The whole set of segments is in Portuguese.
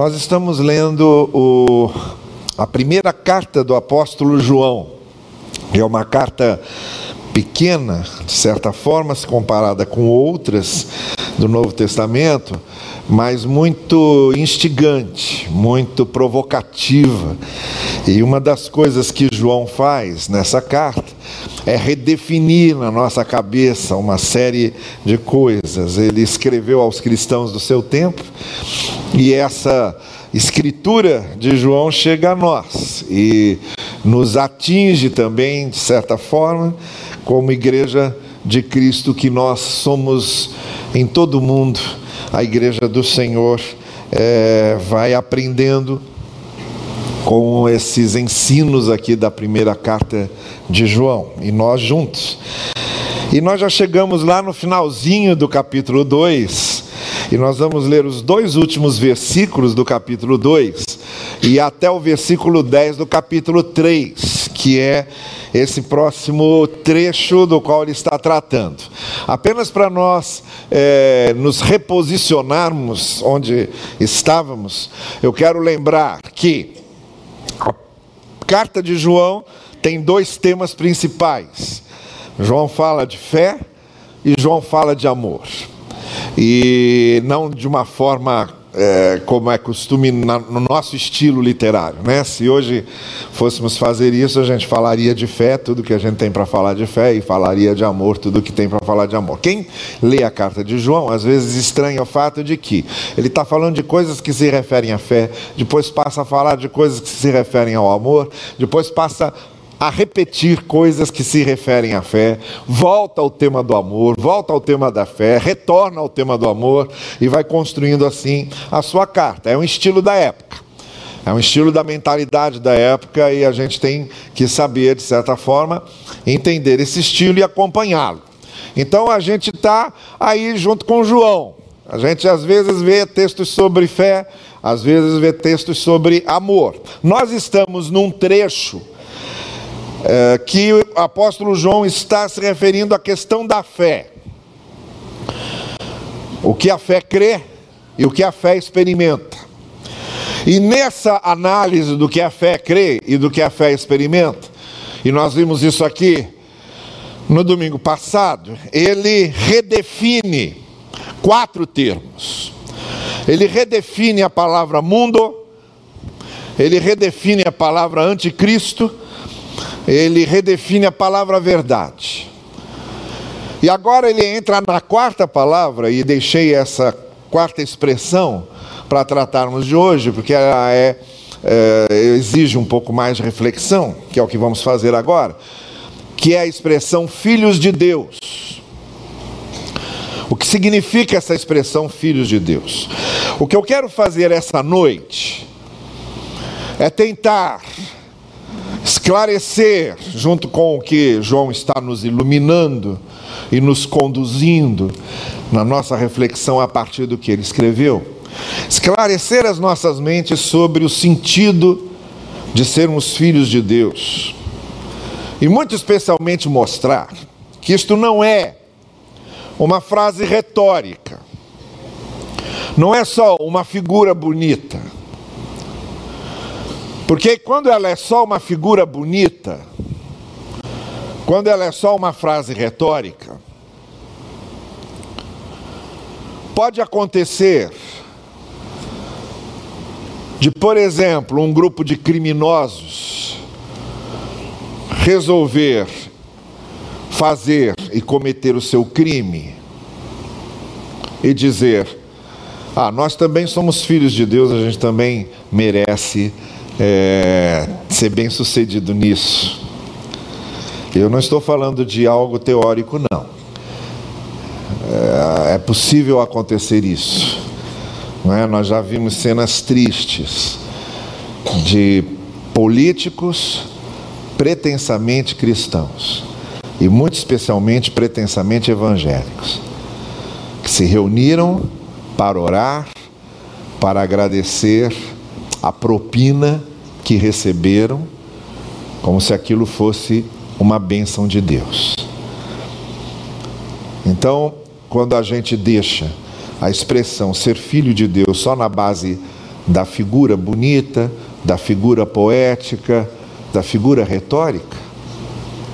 Nós estamos lendo o, a primeira carta do apóstolo João. É uma carta pequena, de certa forma, se comparada com outras do Novo Testamento, mas muito instigante, muito provocativa. E uma das coisas que João faz nessa carta é redefinir na nossa cabeça uma série de coisas. Ele escreveu aos cristãos do seu tempo e essa escritura de João chega a nós e nos atinge também, de certa forma, como igreja de Cristo que nós somos em todo o mundo. A igreja do Senhor é, vai aprendendo com esses ensinos aqui da primeira carta de João, e nós juntos. E nós já chegamos lá no finalzinho do capítulo 2, e nós vamos ler os dois últimos versículos do capítulo 2 e até o versículo 10 do capítulo 3, que é esse próximo trecho do qual ele está tratando. Apenas para nós é, nos reposicionarmos onde estávamos, eu quero lembrar que a carta de João tem dois temas principais. João fala de fé e João fala de amor. E não de uma forma é, como é costume na, no nosso estilo literário. Né? Se hoje fôssemos fazer isso, a gente falaria de fé, tudo que a gente tem para falar de fé, e falaria de amor, tudo que tem para falar de amor. Quem lê a carta de João, às vezes estranha o fato de que ele está falando de coisas que se referem à fé, depois passa a falar de coisas que se referem ao amor, depois passa a repetir coisas que se referem à fé, volta ao tema do amor, volta ao tema da fé, retorna ao tema do amor e vai construindo assim a sua carta. É um estilo da época. É um estilo da mentalidade da época e a gente tem que saber, de certa forma, entender esse estilo e acompanhá-lo. Então a gente está aí junto com João. A gente às vezes vê textos sobre fé, às vezes vê textos sobre amor. Nós estamos num trecho é, que o apóstolo João está se referindo à questão da fé. O que a fé crê e o que a fé experimenta. E nessa análise do que a fé crê e do que a fé experimenta, e nós vimos isso aqui no domingo passado, ele redefine quatro termos. Ele redefine a palavra mundo, ele redefine a palavra anticristo, ele redefine a palavra verdade. E agora ele entra na quarta palavra, e deixei essa quarta expressão para tratarmos de hoje, porque ela é, é, exige um pouco mais de reflexão, que é o que vamos fazer agora, que é a expressão filhos de Deus. O que significa essa expressão filhos de Deus? O que eu quero fazer essa noite é tentar esclarecer, junto com o que João está nos iluminando e nos conduzindo na nossa reflexão a partir do que ele escreveu, esclarecer as nossas mentes sobre o sentido de sermos filhos de Deus. E muito especialmente mostrar que isto não é uma frase retórica, não é só uma figura bonita porque quando ela é só uma figura bonita, quando ela é só uma frase retórica, pode acontecer de, por exemplo, um grupo de criminosos resolver fazer e cometer o seu crime e dizer: Ah, nós também somos filhos de Deus, a gente também merece é, ser bem sucedido nisso. Eu não estou falando de algo teórico, não. É, é possível acontecer isso. Não é? Nós já vimos cenas tristes de políticos pretensamente cristãos e muito especialmente pretensamente evangélicos que se reuniram para orar, para agradecer a propina que receberam, como se aquilo fosse uma bênção de Deus. Então, quando a gente deixa a expressão ser filho de Deus só na base da figura bonita, da figura poética, da figura retórica.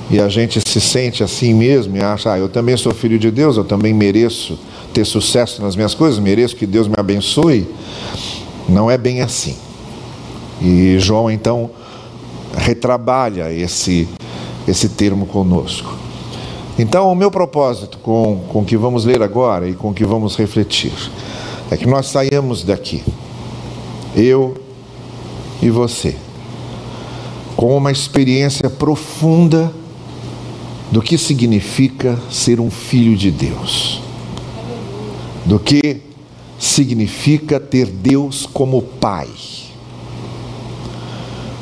E a gente se sente assim mesmo e acha, ah, eu também sou filho de Deus, eu também mereço ter sucesso nas minhas coisas, mereço que Deus me abençoe. Não é bem assim. E João então retrabalha esse, esse termo conosco. Então, o meu propósito com, com o que vamos ler agora e com o que vamos refletir é que nós saiamos daqui, eu e você, com uma experiência profunda do que significa ser um filho de Deus, do que significa ter Deus como Pai.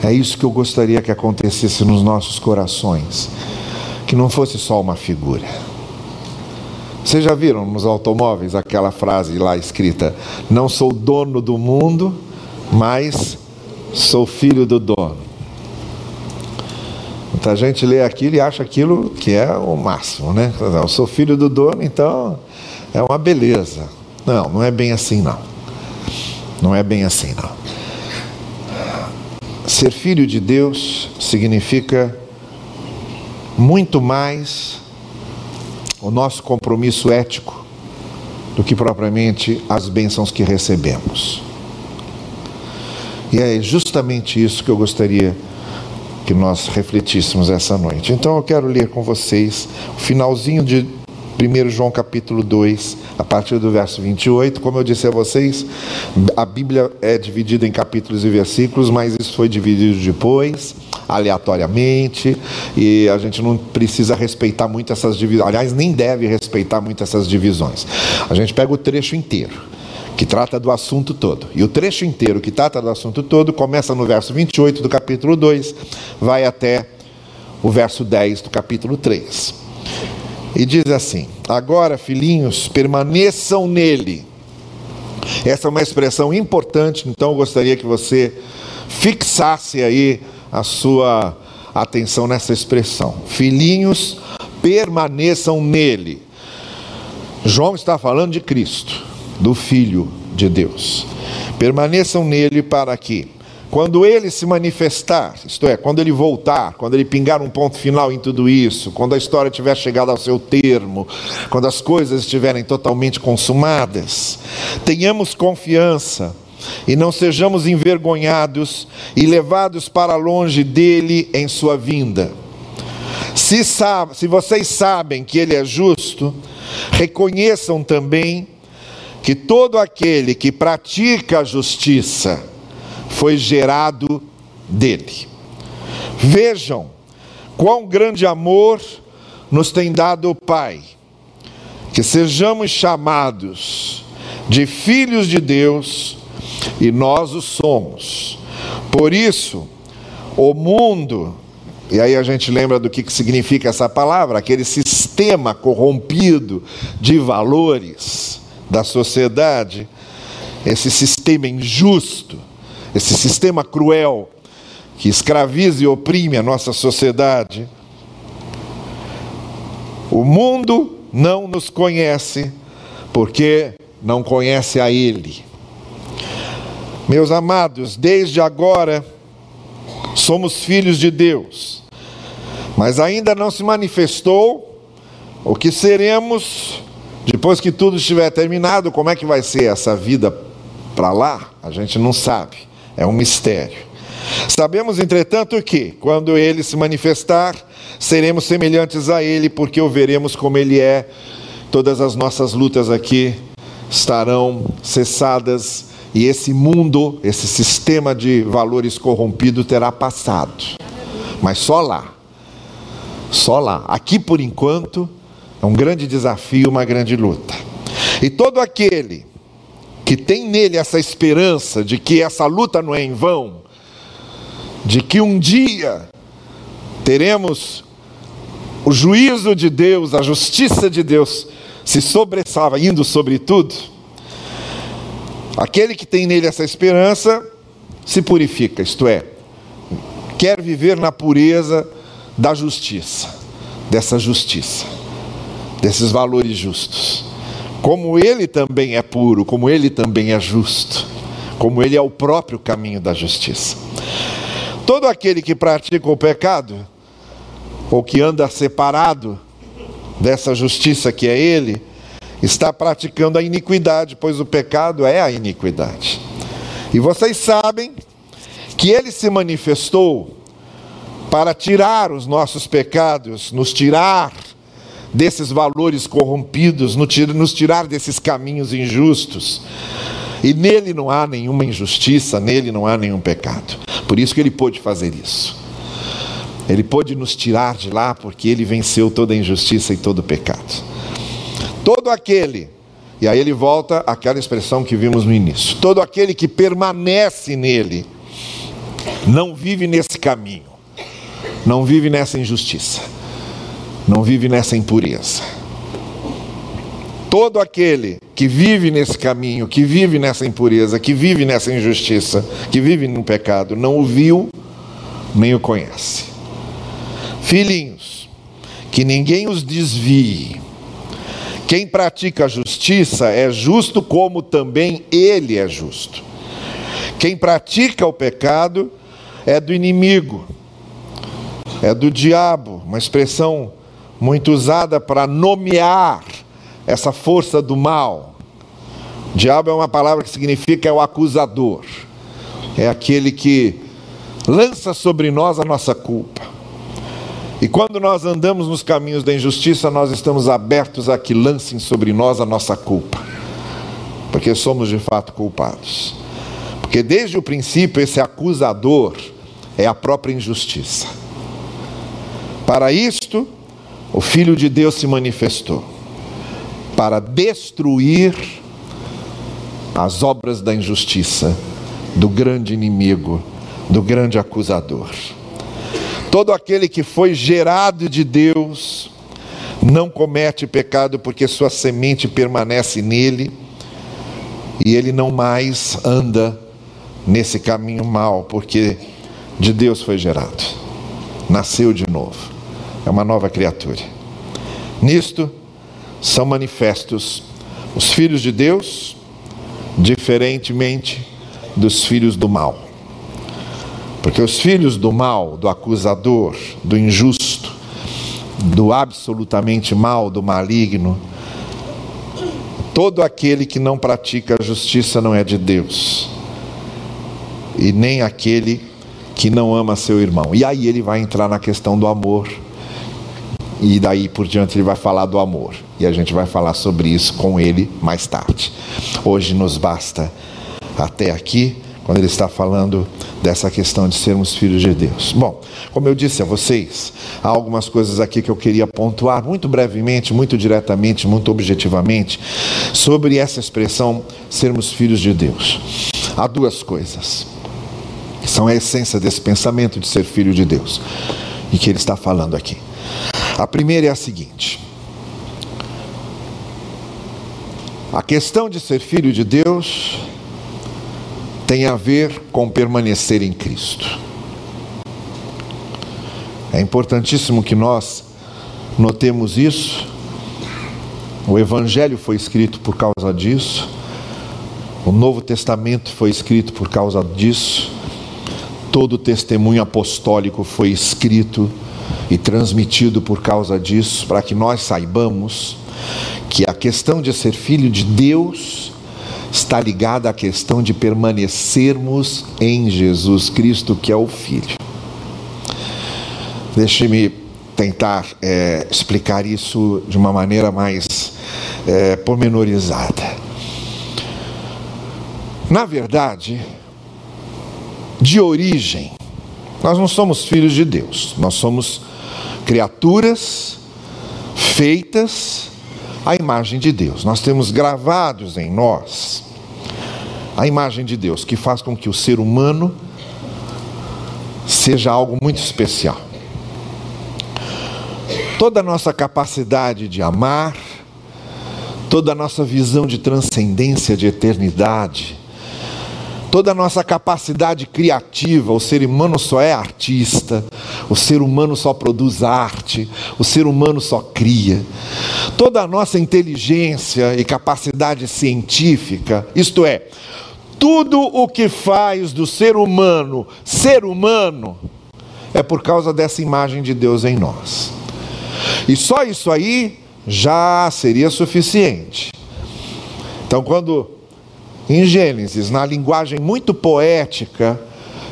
É isso que eu gostaria que acontecesse nos nossos corações, que não fosse só uma figura. Vocês já viram nos automóveis aquela frase lá escrita: Não sou dono do mundo, mas sou filho do dono. Muita gente lê aquilo e acha aquilo que é o máximo, né? Eu sou filho do dono, então é uma beleza. Não, não é bem assim não. Não é bem assim não. Ser filho de Deus significa muito mais o nosso compromisso ético do que propriamente as bênçãos que recebemos. E é justamente isso que eu gostaria que nós refletíssemos essa noite. Então eu quero ler com vocês o finalzinho de 1 João capítulo 2, a partir do verso 28. Como eu disse a vocês, a Bíblia é dividida em capítulos e versículos, mas isso foi dividido depois, aleatoriamente, e a gente não precisa respeitar muito essas divisões. Aliás, nem deve respeitar muito essas divisões. A gente pega o trecho inteiro que trata do assunto todo. E o trecho inteiro que trata do assunto todo começa no verso 28 do capítulo 2, vai até o verso 10 do capítulo 3. E diz assim: Agora, filhinhos, permaneçam nele. Essa é uma expressão importante, então eu gostaria que você fixasse aí a sua atenção nessa expressão. Filhinhos, permaneçam nele. João está falando de Cristo do Filho de Deus. Permaneçam nele para que, quando ele se manifestar, isto é, quando ele voltar, quando ele pingar um ponto final em tudo isso, quando a história tiver chegado ao seu termo, quando as coisas estiverem totalmente consumadas, tenhamos confiança e não sejamos envergonhados e levados para longe dele em sua vinda. Se, sabe, se vocês sabem que ele é justo, reconheçam também que todo aquele que pratica a justiça foi gerado dele. Vejam quão grande amor nos tem dado o Pai, que sejamos chamados de filhos de Deus e nós o somos. Por isso, o mundo, e aí a gente lembra do que significa essa palavra, aquele sistema corrompido de valores da sociedade, esse sistema injusto, esse sistema cruel que escraviza e oprime a nossa sociedade. O mundo não nos conhece porque não conhece a Ele. Meus amados, desde agora somos filhos de Deus, mas ainda não se manifestou o que seremos depois que tudo estiver terminado, como é que vai ser essa vida para lá? A gente não sabe, é um mistério. Sabemos, entretanto, que, quando ele se manifestar, seremos semelhantes a ele, porque o veremos como ele é. Todas as nossas lutas aqui estarão cessadas e esse mundo, esse sistema de valores corrompido terá passado. Mas só lá. Só lá. Aqui, por enquanto, é um grande desafio, uma grande luta. E todo aquele que tem nele essa esperança de que essa luta não é em vão, de que um dia teremos o juízo de Deus, a justiça de Deus se sobressaindo sobre tudo, aquele que tem nele essa esperança se purifica, isto é, quer viver na pureza da justiça, dessa justiça desses valores justos. Como ele também é puro, como ele também é justo, como ele é o próprio caminho da justiça. Todo aquele que pratica o pecado, ou que anda separado dessa justiça que é ele, está praticando a iniquidade, pois o pecado é a iniquidade. E vocês sabem que ele se manifestou para tirar os nossos pecados, nos tirar desses valores corrompidos, nos tirar desses caminhos injustos. E nele não há nenhuma injustiça, nele não há nenhum pecado. Por isso que ele pôde fazer isso. Ele pôde nos tirar de lá porque ele venceu toda a injustiça e todo o pecado. Todo aquele, e aí ele volta àquela expressão que vimos no início: todo aquele que permanece nele, não vive nesse caminho, não vive nessa injustiça não vive nessa impureza. Todo aquele que vive nesse caminho, que vive nessa impureza, que vive nessa injustiça, que vive no pecado, não o viu, nem o conhece. Filhinhos, que ninguém os desvie. Quem pratica a justiça é justo como também ele é justo. Quem pratica o pecado é do inimigo, é do diabo, uma expressão muito usada para nomear essa força do mal. Diabo é uma palavra que significa é o acusador, é aquele que lança sobre nós a nossa culpa. E quando nós andamos nos caminhos da injustiça, nós estamos abertos a que lancem sobre nós a nossa culpa, porque somos de fato culpados. Porque desde o princípio, esse acusador é a própria injustiça. Para isto, o Filho de Deus se manifestou para destruir as obras da injustiça do grande inimigo, do grande acusador. Todo aquele que foi gerado de Deus não comete pecado porque sua semente permanece nele e ele não mais anda nesse caminho mal, porque de Deus foi gerado, nasceu de novo é uma nova criatura. Nisto são manifestos os filhos de Deus, diferentemente dos filhos do mal. Porque os filhos do mal, do acusador, do injusto, do absolutamente mal, do maligno, todo aquele que não pratica a justiça não é de Deus, e nem aquele que não ama seu irmão. E aí ele vai entrar na questão do amor e daí por diante ele vai falar do amor. E a gente vai falar sobre isso com ele mais tarde. Hoje nos basta até aqui, quando ele está falando dessa questão de sermos filhos de Deus. Bom, como eu disse a vocês, há algumas coisas aqui que eu queria pontuar muito brevemente, muito diretamente, muito objetivamente, sobre essa expressão sermos filhos de Deus. Há duas coisas que são a essência desse pensamento de ser filho de Deus e que ele está falando aqui. A primeira é a seguinte: a questão de ser filho de Deus tem a ver com permanecer em Cristo. É importantíssimo que nós notemos isso. O Evangelho foi escrito por causa disso. O Novo Testamento foi escrito por causa disso. Todo o testemunho apostólico foi escrito e transmitido por causa disso, para que nós saibamos que a questão de ser filho de Deus está ligada à questão de permanecermos em Jesus Cristo, que é o Filho. Deixe-me tentar é, explicar isso de uma maneira mais é, pormenorizada. Na verdade, de origem, nós não somos filhos de Deus, nós somos criaturas feitas à imagem de Deus. Nós temos gravados em nós a imagem de Deus, que faz com que o ser humano seja algo muito especial. Toda a nossa capacidade de amar, toda a nossa visão de transcendência, de eternidade, toda a nossa capacidade criativa, o ser humano só é artista, o ser humano só produz arte, o ser humano só cria. Toda a nossa inteligência e capacidade científica, isto é, tudo o que faz do ser humano ser humano é por causa dessa imagem de Deus em nós. E só isso aí já seria suficiente. Então, quando em Gênesis, na linguagem muito poética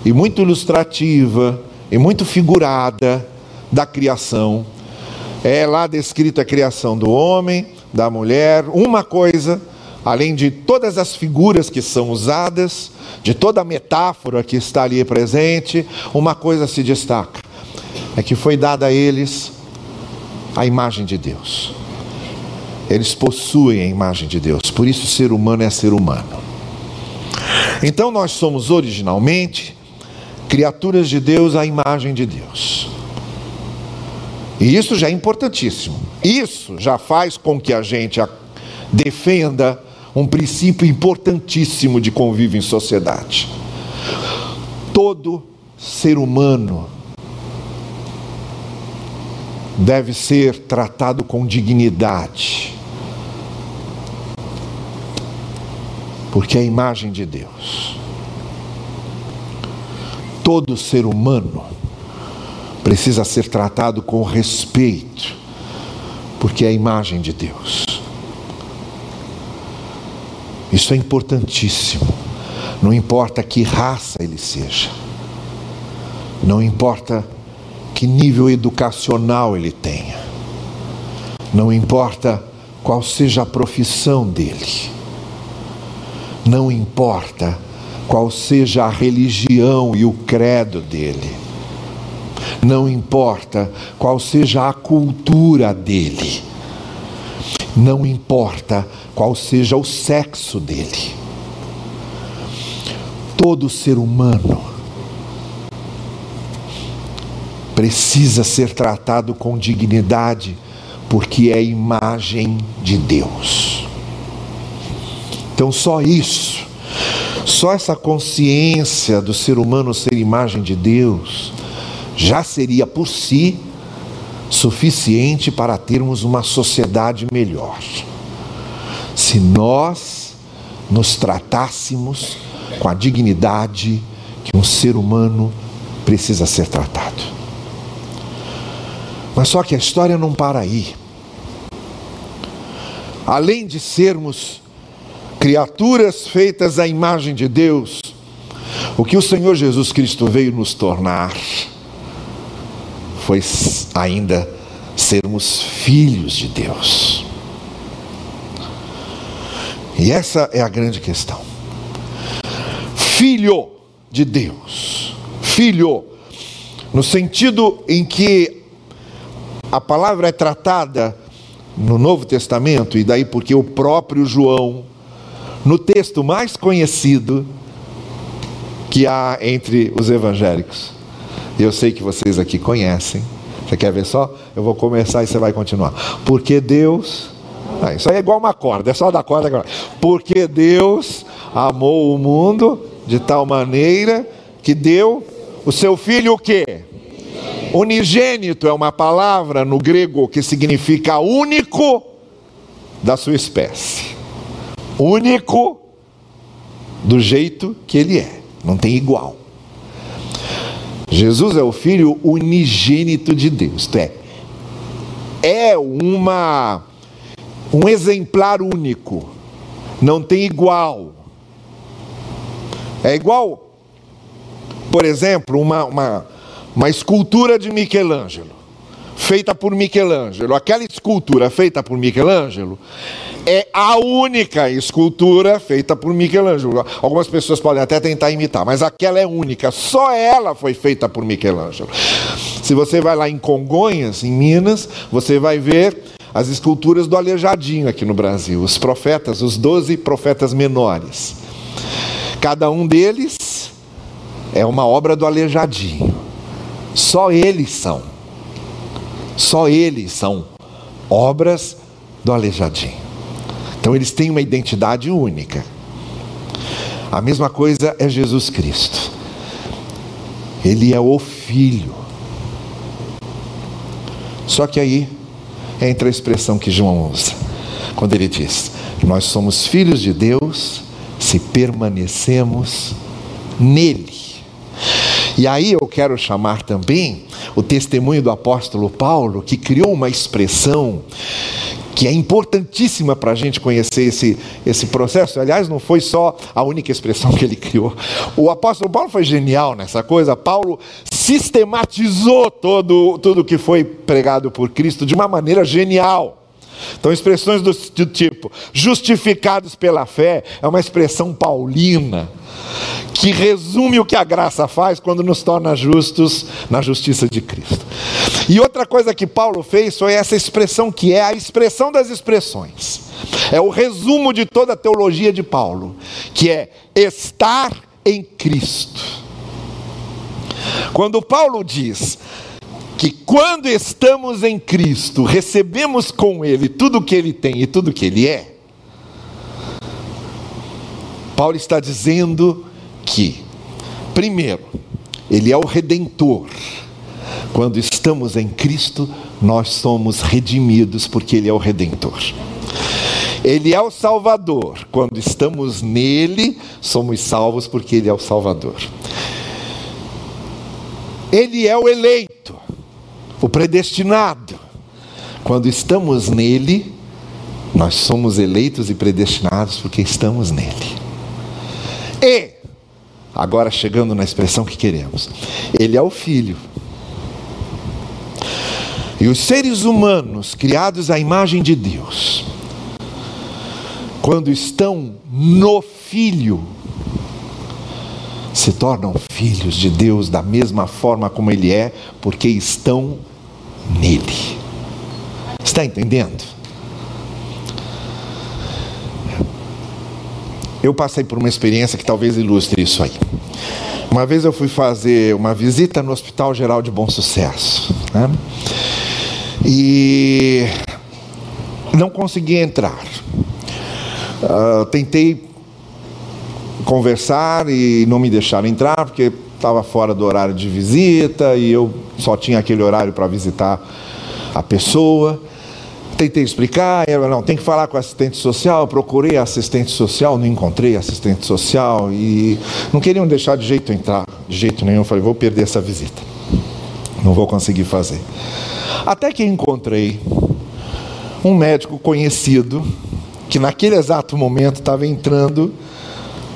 e muito ilustrativa e muito figurada da criação, é lá descrita a criação do homem, da mulher, uma coisa, além de todas as figuras que são usadas, de toda a metáfora que está ali presente, uma coisa se destaca: é que foi dada a eles a imagem de Deus. Eles possuem a imagem de Deus, por isso ser humano é ser humano. Então nós somos originalmente criaturas de Deus à imagem de Deus. E isso já é importantíssimo. Isso já faz com que a gente defenda um princípio importantíssimo de convívio em sociedade. Todo ser humano deve ser tratado com dignidade, porque é a imagem de Deus. Todo ser humano precisa ser tratado com respeito, porque é a imagem de Deus. Isso é importantíssimo. Não importa que raça ele seja, não importa que nível educacional ele tenha, não importa qual seja a profissão dele, não importa qual seja a religião e o credo dele, não importa qual seja a cultura dele, não importa qual seja o sexo dele. Todo ser humano precisa ser tratado com dignidade, porque é imagem de Deus. Então, só isso, só essa consciência do ser humano ser imagem de Deus, já seria por si suficiente para termos uma sociedade melhor. Se nós nos tratássemos com a dignidade que um ser humano precisa ser tratado. Mas só que a história não para aí. Além de sermos criaturas feitas à imagem de Deus, o que o Senhor Jesus Cristo veio nos tornar foi ainda sermos filhos de Deus. E essa é a grande questão. Filho de Deus, filho, no sentido em que a palavra é tratada no Novo Testamento, e daí porque o próprio João, no texto mais conhecido que há entre os evangélicos, eu sei que vocês aqui conhecem. Você quer ver só? Eu vou começar e você vai continuar. Porque Deus. Ah, isso aí é igual uma corda, é só da corda agora. Porque Deus amou o mundo de tal maneira que deu o seu filho o quê? Unigênito é uma palavra no grego que significa único da sua espécie. Único do jeito que ele é, não tem igual. Jesus é o filho unigênito de Deus, isto é, é uma um exemplar único, não tem igual. É igual, por exemplo, uma, uma, uma escultura de Michelangelo, feita por Michelangelo. Aquela escultura feita por Michelangelo é a única escultura feita por Michelangelo. Algumas pessoas podem até tentar imitar, mas aquela é única, só ela foi feita por Michelangelo. Se você vai lá em Congonhas, em Minas, você vai ver as esculturas do Aleijadinho aqui no Brasil, os profetas, os doze profetas menores. Cada um deles é uma obra do Aleijadinho. Só eles são. Só eles são obras do Aleijadinho. Então eles têm uma identidade única. A mesma coisa é Jesus Cristo. Ele é o Filho. Só que aí entra a expressão que João usa, quando ele diz: Nós somos filhos de Deus se permanecemos nele. E aí eu quero chamar também o testemunho do apóstolo Paulo, que criou uma expressão que é importantíssima para a gente conhecer esse, esse processo. Aliás, não foi só a única expressão que ele criou. O apóstolo Paulo foi genial nessa coisa. Paulo sistematizou todo tudo que foi pregado por Cristo de uma maneira genial. Então, expressões do, do tipo justificados pela fé é uma expressão paulina que resume o que a graça faz quando nos torna justos na justiça de Cristo. E outra coisa que Paulo fez foi essa expressão que é a expressão das expressões. É o resumo de toda a teologia de Paulo, que é estar em Cristo. Quando Paulo diz que quando estamos em Cristo, recebemos com Ele tudo o que Ele tem e tudo o que Ele é, Paulo está dizendo que, primeiro, Ele é o redentor. Quando estamos em Cristo, nós somos redimidos porque Ele é o redentor. Ele é o Salvador. Quando estamos nele, somos salvos porque Ele é o Salvador. Ele é o eleito, o predestinado. Quando estamos nele, nós somos eleitos e predestinados porque estamos nele. E, agora chegando na expressão que queremos, ele é o Filho. E os seres humanos, criados à imagem de Deus, quando estão no Filho, se tornam filhos de Deus da mesma forma como Ele é, porque estão nele. Está entendendo? Eu passei por uma experiência que talvez ilustre isso aí. Uma vez eu fui fazer uma visita no Hospital Geral de Bom Sucesso. Né? E não consegui entrar. Uh, tentei conversar e não me deixaram entrar porque estava fora do horário de visita e eu só tinha aquele horário para visitar a pessoa. Tentei explicar, ela não, tem que falar com a assistente social, procurei a assistente social, não encontrei assistente social e não queriam deixar de jeito entrar, de jeito nenhum. Falei, vou perder essa visita. Não vou conseguir fazer. Até que encontrei um médico conhecido que naquele exato momento estava entrando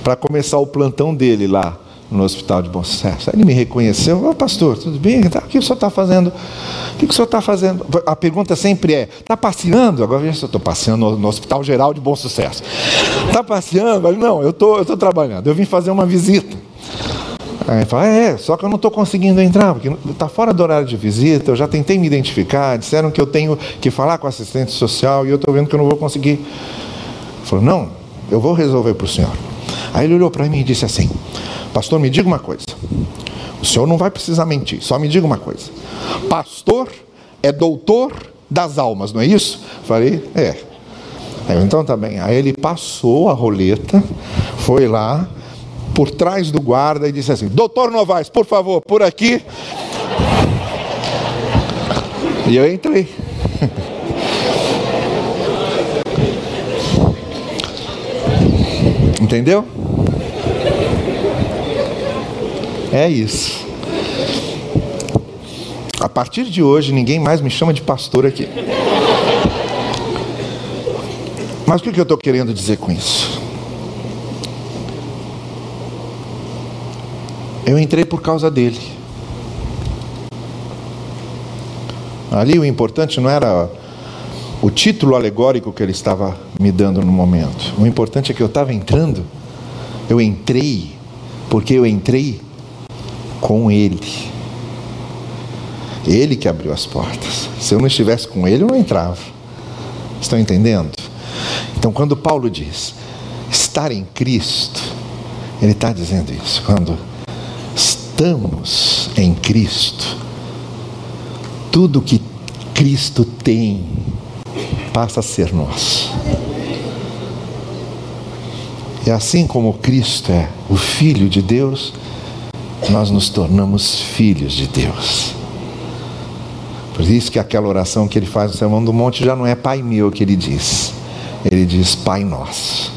para começar o plantão dele lá no Hospital de Bom Sucesso. Ele me reconheceu, ô oh, pastor, tudo bem? O que o senhor está fazendo? O que o senhor está fazendo? A pergunta sempre é: está passeando? Agora veja se eu estou passeando no, Hospital Geral de Bom Sucesso. Está passeando? Não, eu tô, estou trabalhando, eu vim fazer uma visita. Aí ele fala, é, só que eu não estou conseguindo entrar, porque está fora do horário de visita, eu já tentei me identificar, disseram que eu tenho que falar com assistente social e eu estou vendo que eu não vou conseguir. Ele falou, não, eu vou resolver para o senhor. Aí ele olhou para mim e disse assim, pastor, me diga uma coisa, o senhor não vai precisar mentir, só me diga uma coisa. Pastor é doutor das almas, não é isso? Falei, é. então tá bem. Aí ele passou a roleta, foi lá, por trás do guarda e disse assim: Doutor Novaes, por favor, por aqui. E eu entrei. Entendeu? É isso. A partir de hoje, ninguém mais me chama de pastor aqui. Mas o que eu estou querendo dizer com isso? Eu entrei por causa dele. Ali o importante não era o título alegórico que ele estava me dando no momento. O importante é que eu estava entrando, eu entrei, porque eu entrei com ele. Ele que abriu as portas. Se eu não estivesse com ele, eu não entrava. Estão entendendo? Então, quando Paulo diz estar em Cristo, ele está dizendo isso. Quando estamos em Cristo, tudo que Cristo tem passa a ser nosso. E assim como Cristo é o Filho de Deus, nós nos tornamos filhos de Deus. Por isso que aquela oração que ele faz no Sermão do Monte já não é Pai meu que ele diz, ele diz Pai nosso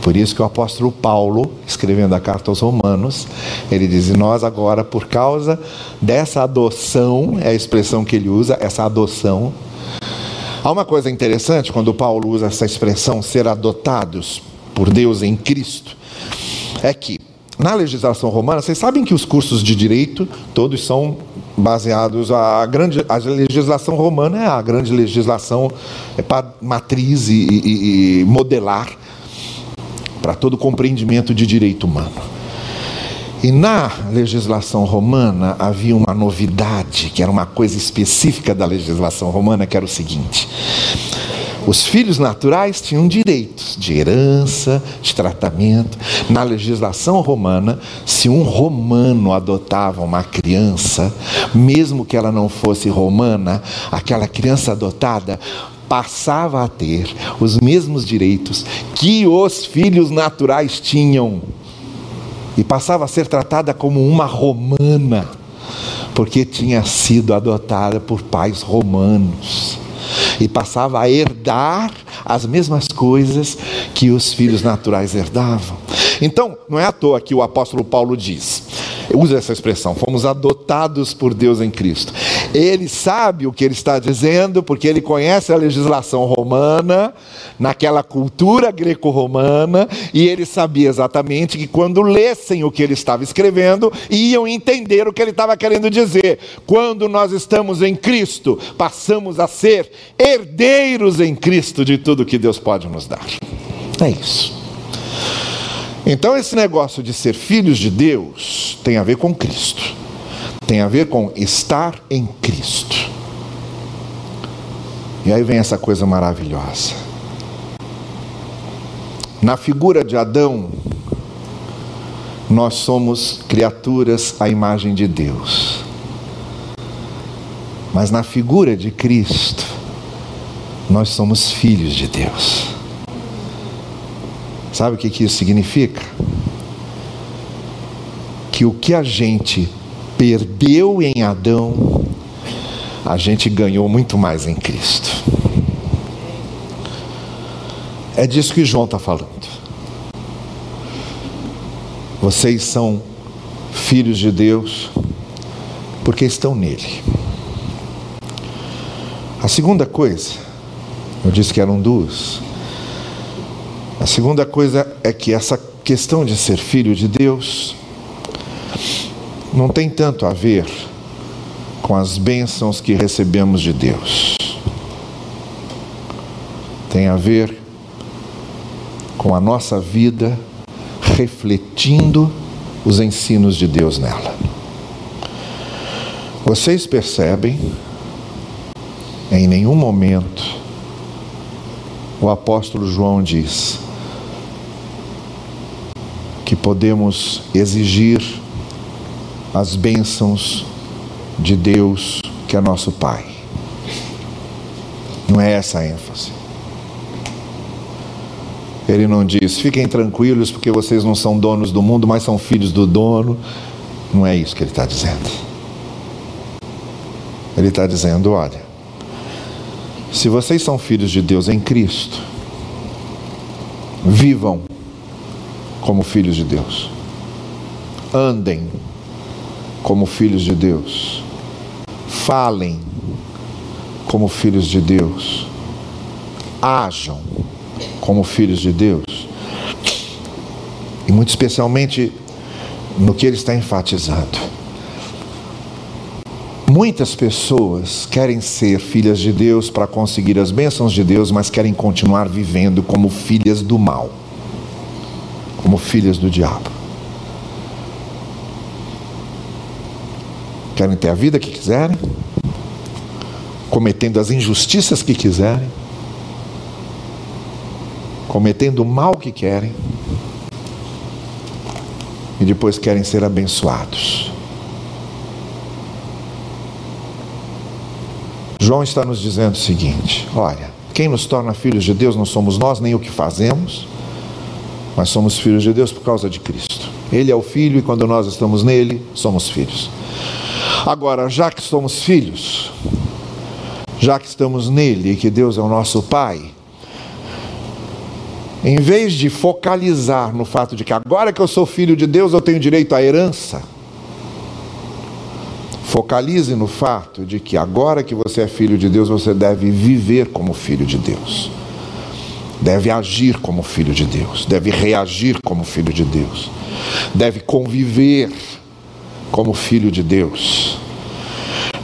Por isso que o apóstolo Paulo, escrevendo a carta aos Romanos, ele diz: Nós agora, por causa dessa adoção, é a expressão que ele usa, essa adoção. Há uma coisa interessante quando Paulo usa essa expressão, ser adotados por Deus em Cristo, é que na legislação romana, vocês sabem que os cursos de direito todos são baseados a grande a legislação romana é a grande legislação é para matriz e, e, e modelar para todo compreendimento de direito humano. E na legislação romana havia uma novidade, que era uma coisa específica da legislação romana, que era o seguinte: os filhos naturais tinham direitos de herança, de tratamento. Na legislação romana, se um romano adotava uma criança, mesmo que ela não fosse romana, aquela criança adotada passava a ter os mesmos direitos que os filhos naturais tinham e passava a ser tratada como uma romana, porque tinha sido adotada por pais romanos e passava a herdar as mesmas coisas que os filhos naturais herdavam. Então, não é à toa que o apóstolo Paulo diz: usa essa expressão, fomos adotados por Deus em Cristo. Ele sabe o que ele está dizendo, porque ele conhece a legislação romana, naquela cultura greco-romana, e ele sabia exatamente que quando lessem o que ele estava escrevendo, iam entender o que ele estava querendo dizer. Quando nós estamos em Cristo, passamos a ser herdeiros em Cristo de tudo que Deus pode nos dar. É isso. Então, esse negócio de ser filhos de Deus tem a ver com Cristo, tem a ver com estar em Cristo. E aí vem essa coisa maravilhosa. Na figura de Adão, nós somos criaturas à imagem de Deus. Mas na figura de Cristo, nós somos filhos de Deus. Sabe o que, isso significa? Que o que a gente perdeu em Adão, a gente ganhou muito mais em Cristo. É disso que João está falando. Vocês são filhos de Deus porque estão nele. A segunda coisa, eu disse que eram duas. A segunda coisa é que essa questão de ser filho de Deus não tem tanto a ver com as bênçãos que recebemos de Deus. Tem a ver com a nossa vida refletindo os ensinos de Deus nela. Vocês percebem, em nenhum momento, o apóstolo João diz: que podemos exigir as bênçãos de Deus, que é nosso Pai. Não é essa a ênfase. Ele não diz, fiquem tranquilos porque vocês não são donos do mundo, mas são filhos do dono. Não é isso que ele está dizendo. Ele está dizendo: olha, se vocês são filhos de Deus em Cristo, vivam como filhos de Deus. Andem como filhos de Deus. Falem como filhos de Deus. Ajam como filhos de Deus. E muito especialmente no que ele está enfatizando. Muitas pessoas querem ser filhas de Deus para conseguir as bênçãos de Deus, mas querem continuar vivendo como filhas do mal como filhas do diabo. Querem ter a vida que quiserem, cometendo as injustiças que quiserem, cometendo o mal que querem, e depois querem ser abençoados. João está nos dizendo o seguinte: olha, quem nos torna filhos de Deus não somos nós, nem o que fazemos, mas somos filhos de Deus por causa de Cristo. Ele é o Filho e quando nós estamos nele, somos filhos. Agora, já que somos filhos, já que estamos nele e que Deus é o nosso Pai, em vez de focalizar no fato de que agora que eu sou filho de Deus eu tenho direito à herança, focalize no fato de que agora que você é filho de Deus você deve viver como filho de Deus, deve agir como filho de Deus, deve reagir como filho de Deus, deve conviver como filho de Deus.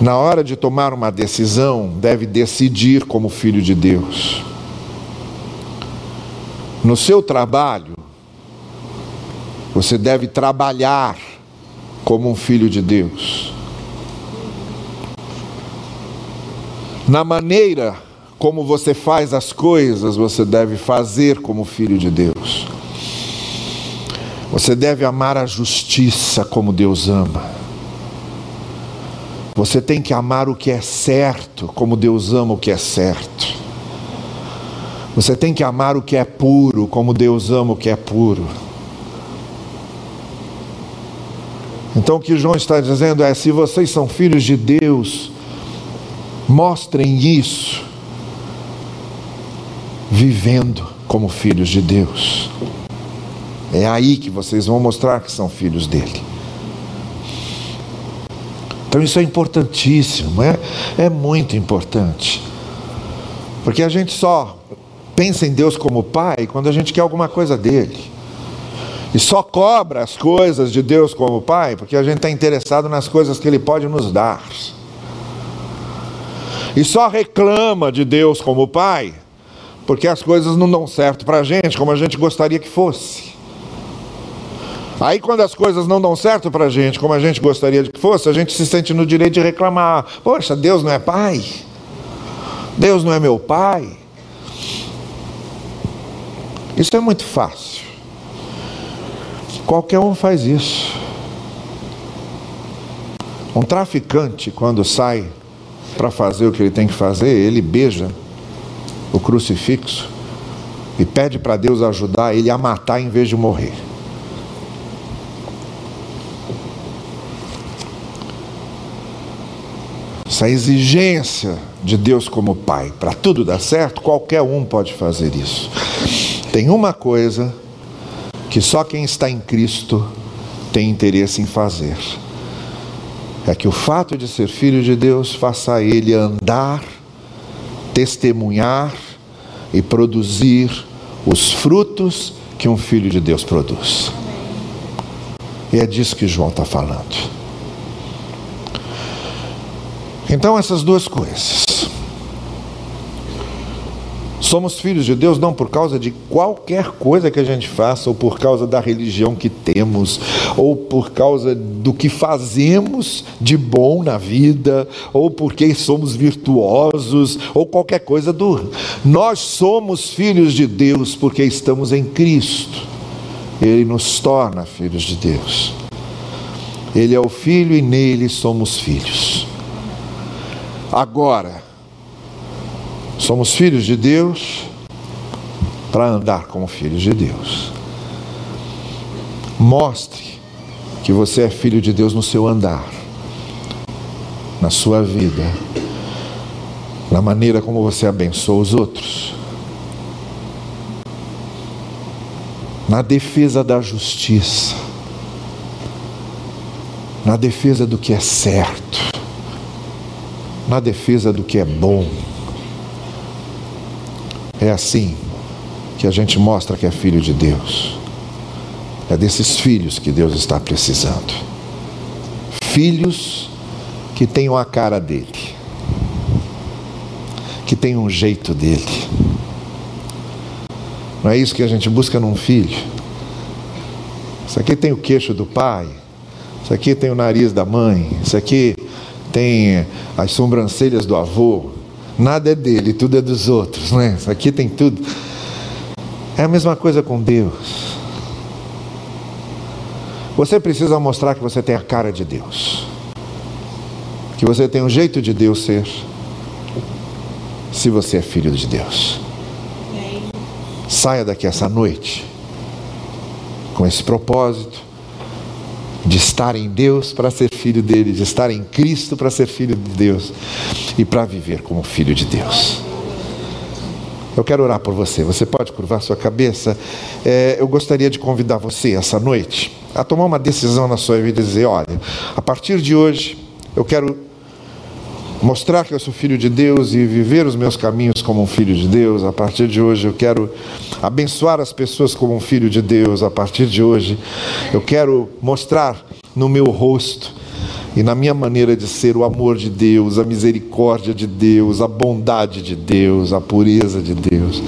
Na hora de tomar uma decisão, deve decidir como filho de Deus no seu trabalho, você deve trabalhar como um filho de Deus. Na maneira como você faz as coisas, você deve fazer como filho de Deus. Você deve amar a justiça como Deus ama. Você tem que amar o que é certo, como Deus ama o que é certo. Você tem que amar o que é puro, como Deus ama o que é puro. Então o que João está dizendo é: se vocês são filhos de Deus, mostrem isso, vivendo como filhos de Deus. É aí que vocês vão mostrar que são filhos dele. Então isso é importantíssimo, é, é muito importante. Porque a gente só pensa em Deus como Pai quando a gente quer alguma coisa dele. E só cobra as coisas de Deus como Pai porque a gente está interessado nas coisas que Ele pode nos dar. E só reclama de Deus como Pai porque as coisas não dão certo para a gente como a gente gostaria que fosse. Aí, quando as coisas não dão certo para a gente como a gente gostaria que fosse, a gente se sente no direito de reclamar: Poxa, Deus não é Pai? Deus não é meu Pai? Isso é muito fácil. Qualquer um faz isso. Um traficante, quando sai para fazer o que ele tem que fazer, ele beija o crucifixo e pede para Deus ajudar ele a matar em vez de morrer. Essa exigência de Deus como Pai, para tudo dar certo, qualquer um pode fazer isso. Tem uma coisa que só quem está em Cristo tem interesse em fazer. É que o fato de ser filho de Deus faça ele andar, testemunhar e produzir os frutos que um filho de Deus produz. E é disso que João está falando. Então, essas duas coisas. Somos filhos de Deus não por causa de qualquer coisa que a gente faça, ou por causa da religião que temos, ou por causa do que fazemos de bom na vida, ou porque somos virtuosos, ou qualquer coisa do. Nós somos filhos de Deus porque estamos em Cristo. Ele nos torna filhos de Deus. Ele é o Filho e nele somos filhos. Agora, Somos filhos de Deus para andar como filhos de Deus. Mostre que você é filho de Deus no seu andar, na sua vida, na maneira como você abençoa os outros, na defesa da justiça, na defesa do que é certo, na defesa do que é bom. É assim que a gente mostra que é filho de Deus. É desses filhos que Deus está precisando. Filhos que tenham a cara dele, que tenham um jeito dele. Não é isso que a gente busca num filho. Isso aqui tem o queixo do pai, isso aqui tem o nariz da mãe, isso aqui tem as sobrancelhas do avô, Nada é dele, tudo é dos outros, né? Isso aqui tem tudo. É a mesma coisa com Deus. Você precisa mostrar que você tem a cara de Deus. Que você tem um jeito de Deus ser. Se você é filho de Deus. Saia daqui essa noite com esse propósito de estar em Deus para ser filho dele, de estar em Cristo para ser filho de Deus e para viver como filho de Deus. Eu quero orar por você. Você pode curvar sua cabeça. É, eu gostaria de convidar você essa noite a tomar uma decisão na sua vida e dizer: olha, a partir de hoje eu quero mostrar que eu sou filho de Deus e viver os meus caminhos como um filho de Deus. A partir de hoje eu quero abençoar as pessoas como um filho de Deus. A partir de hoje eu quero mostrar no meu rosto e na minha maneira de ser o amor de Deus, a misericórdia de Deus, a bondade de Deus, a pureza de Deus.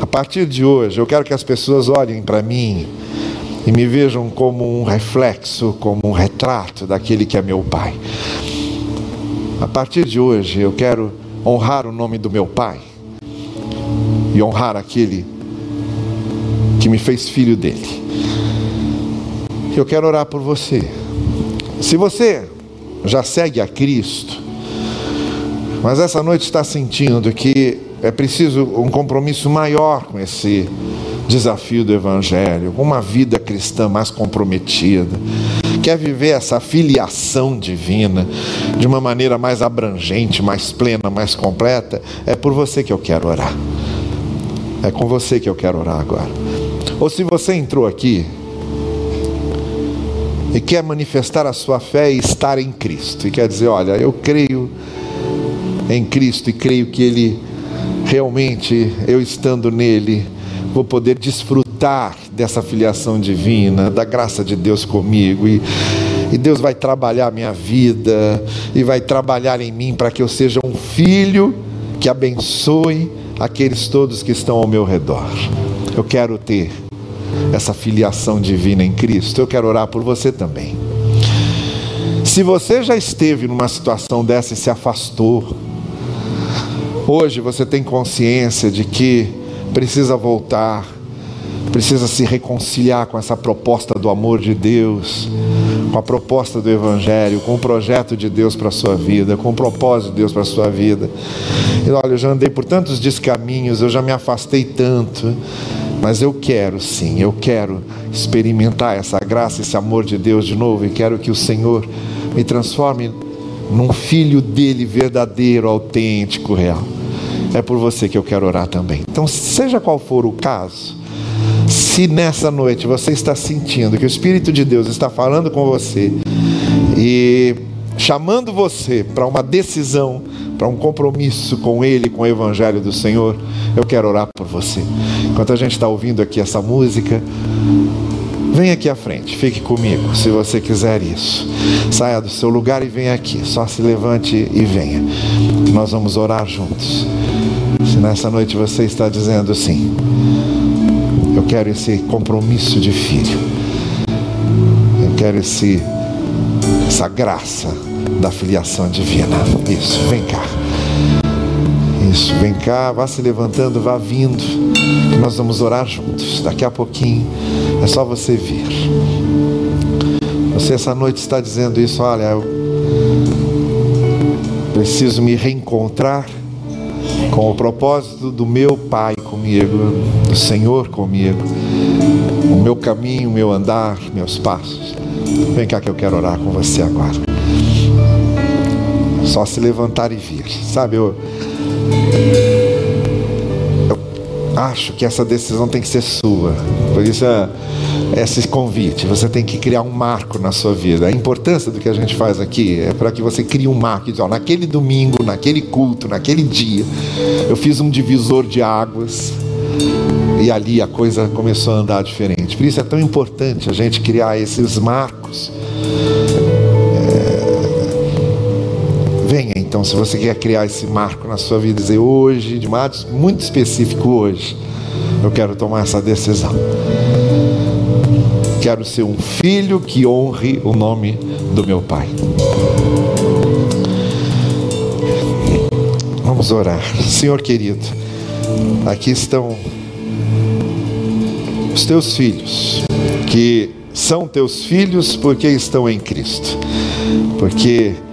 A partir de hoje, eu quero que as pessoas olhem para mim e me vejam como um reflexo, como um retrato daquele que é meu Pai. A partir de hoje, eu quero honrar o nome do meu Pai e honrar aquele que me fez filho dele. Eu quero orar por você. Se você já segue a Cristo, mas essa noite está sentindo que é preciso um compromisso maior com esse desafio do Evangelho, uma vida cristã mais comprometida, quer viver essa filiação divina de uma maneira mais abrangente, mais plena, mais completa, é por você que eu quero orar. É com você que eu quero orar agora. Ou se você entrou aqui e quer manifestar a sua fé e estar em Cristo. E quer dizer, olha, eu creio em Cristo e creio que Ele realmente, eu estando nele, vou poder desfrutar dessa filiação divina, da graça de Deus comigo e, e Deus vai trabalhar a minha vida e vai trabalhar em mim para que eu seja um filho que abençoe aqueles todos que estão ao meu redor. Eu quero ter essa filiação divina em Cristo, eu quero orar por você também. Se você já esteve numa situação dessa e se afastou, hoje você tem consciência de que precisa voltar, precisa se reconciliar com essa proposta do amor de Deus, com a proposta do Evangelho, com o projeto de Deus para a sua vida, com o propósito de Deus para a sua vida. E olha, eu já andei por tantos descaminhos, eu já me afastei tanto. Mas eu quero sim, eu quero experimentar essa graça, esse amor de Deus de novo e quero que o Senhor me transforme num filho dele verdadeiro, autêntico, real. É por você que eu quero orar também. Então, seja qual for o caso, se nessa noite você está sentindo que o Espírito de Deus está falando com você e chamando você para uma decisão, para um compromisso com Ele, com o Evangelho do Senhor, eu quero orar por você. Enquanto a gente está ouvindo aqui essa música, vem aqui à frente, fique comigo, se você quiser isso. Saia do seu lugar e venha aqui, só se levante e venha. Nós vamos orar juntos. Se nessa noite você está dizendo sim, quero esse compromisso de filho, eu quero esse, essa graça da filiação divina. Isso, vem cá. Isso, vem cá, vá se levantando, vá vindo. Nós vamos orar juntos. Daqui a pouquinho é só você vir. Você essa noite está dizendo isso, olha, eu preciso me reencontrar com o propósito do meu Pai comigo, do Senhor comigo, o meu caminho, o meu andar, meus passos. Vem cá que eu quero orar com você agora. Só se levantar e vir. Sabe, eu acho que essa decisão tem que ser sua. Por isso é, esse convite. Você tem que criar um marco na sua vida. A importância do que a gente faz aqui é para que você crie um marco. Diz, ó, naquele domingo, naquele culto, naquele dia, eu fiz um divisor de águas. E ali a coisa começou a andar diferente. Por isso é tão importante a gente criar esses marcos então, se você quer criar esse marco na sua vida, dizer hoje, de modo muito específico hoje, eu quero tomar essa decisão. Quero ser um filho que honre o nome do meu Pai. Vamos orar. Senhor querido, aqui estão os teus filhos, que são teus filhos porque estão em Cristo. Porque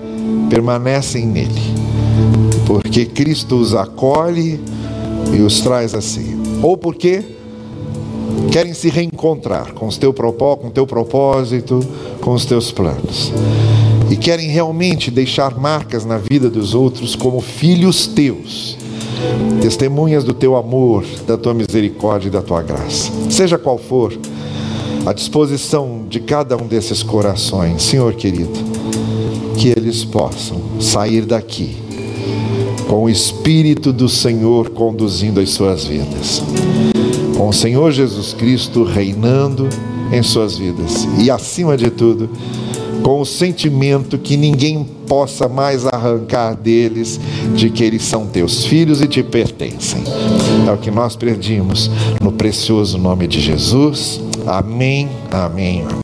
permanecem nele, porque Cristo os acolhe e os traz assim, ou porque querem se reencontrar com, o teu com o teu propósito, com os teus planos, e querem realmente deixar marcas na vida dos outros como filhos teus, testemunhas do teu amor, da tua misericórdia e da tua graça. Seja qual for a disposição de cada um desses corações, Senhor querido, que eles possam sair daqui com o Espírito do Senhor conduzindo as suas vidas, com o Senhor Jesus Cristo reinando em suas vidas e, acima de tudo, com o sentimento que ninguém possa mais arrancar deles de que eles são teus filhos e te pertencem. É o que nós pedimos no precioso nome de Jesus. Amém, amém.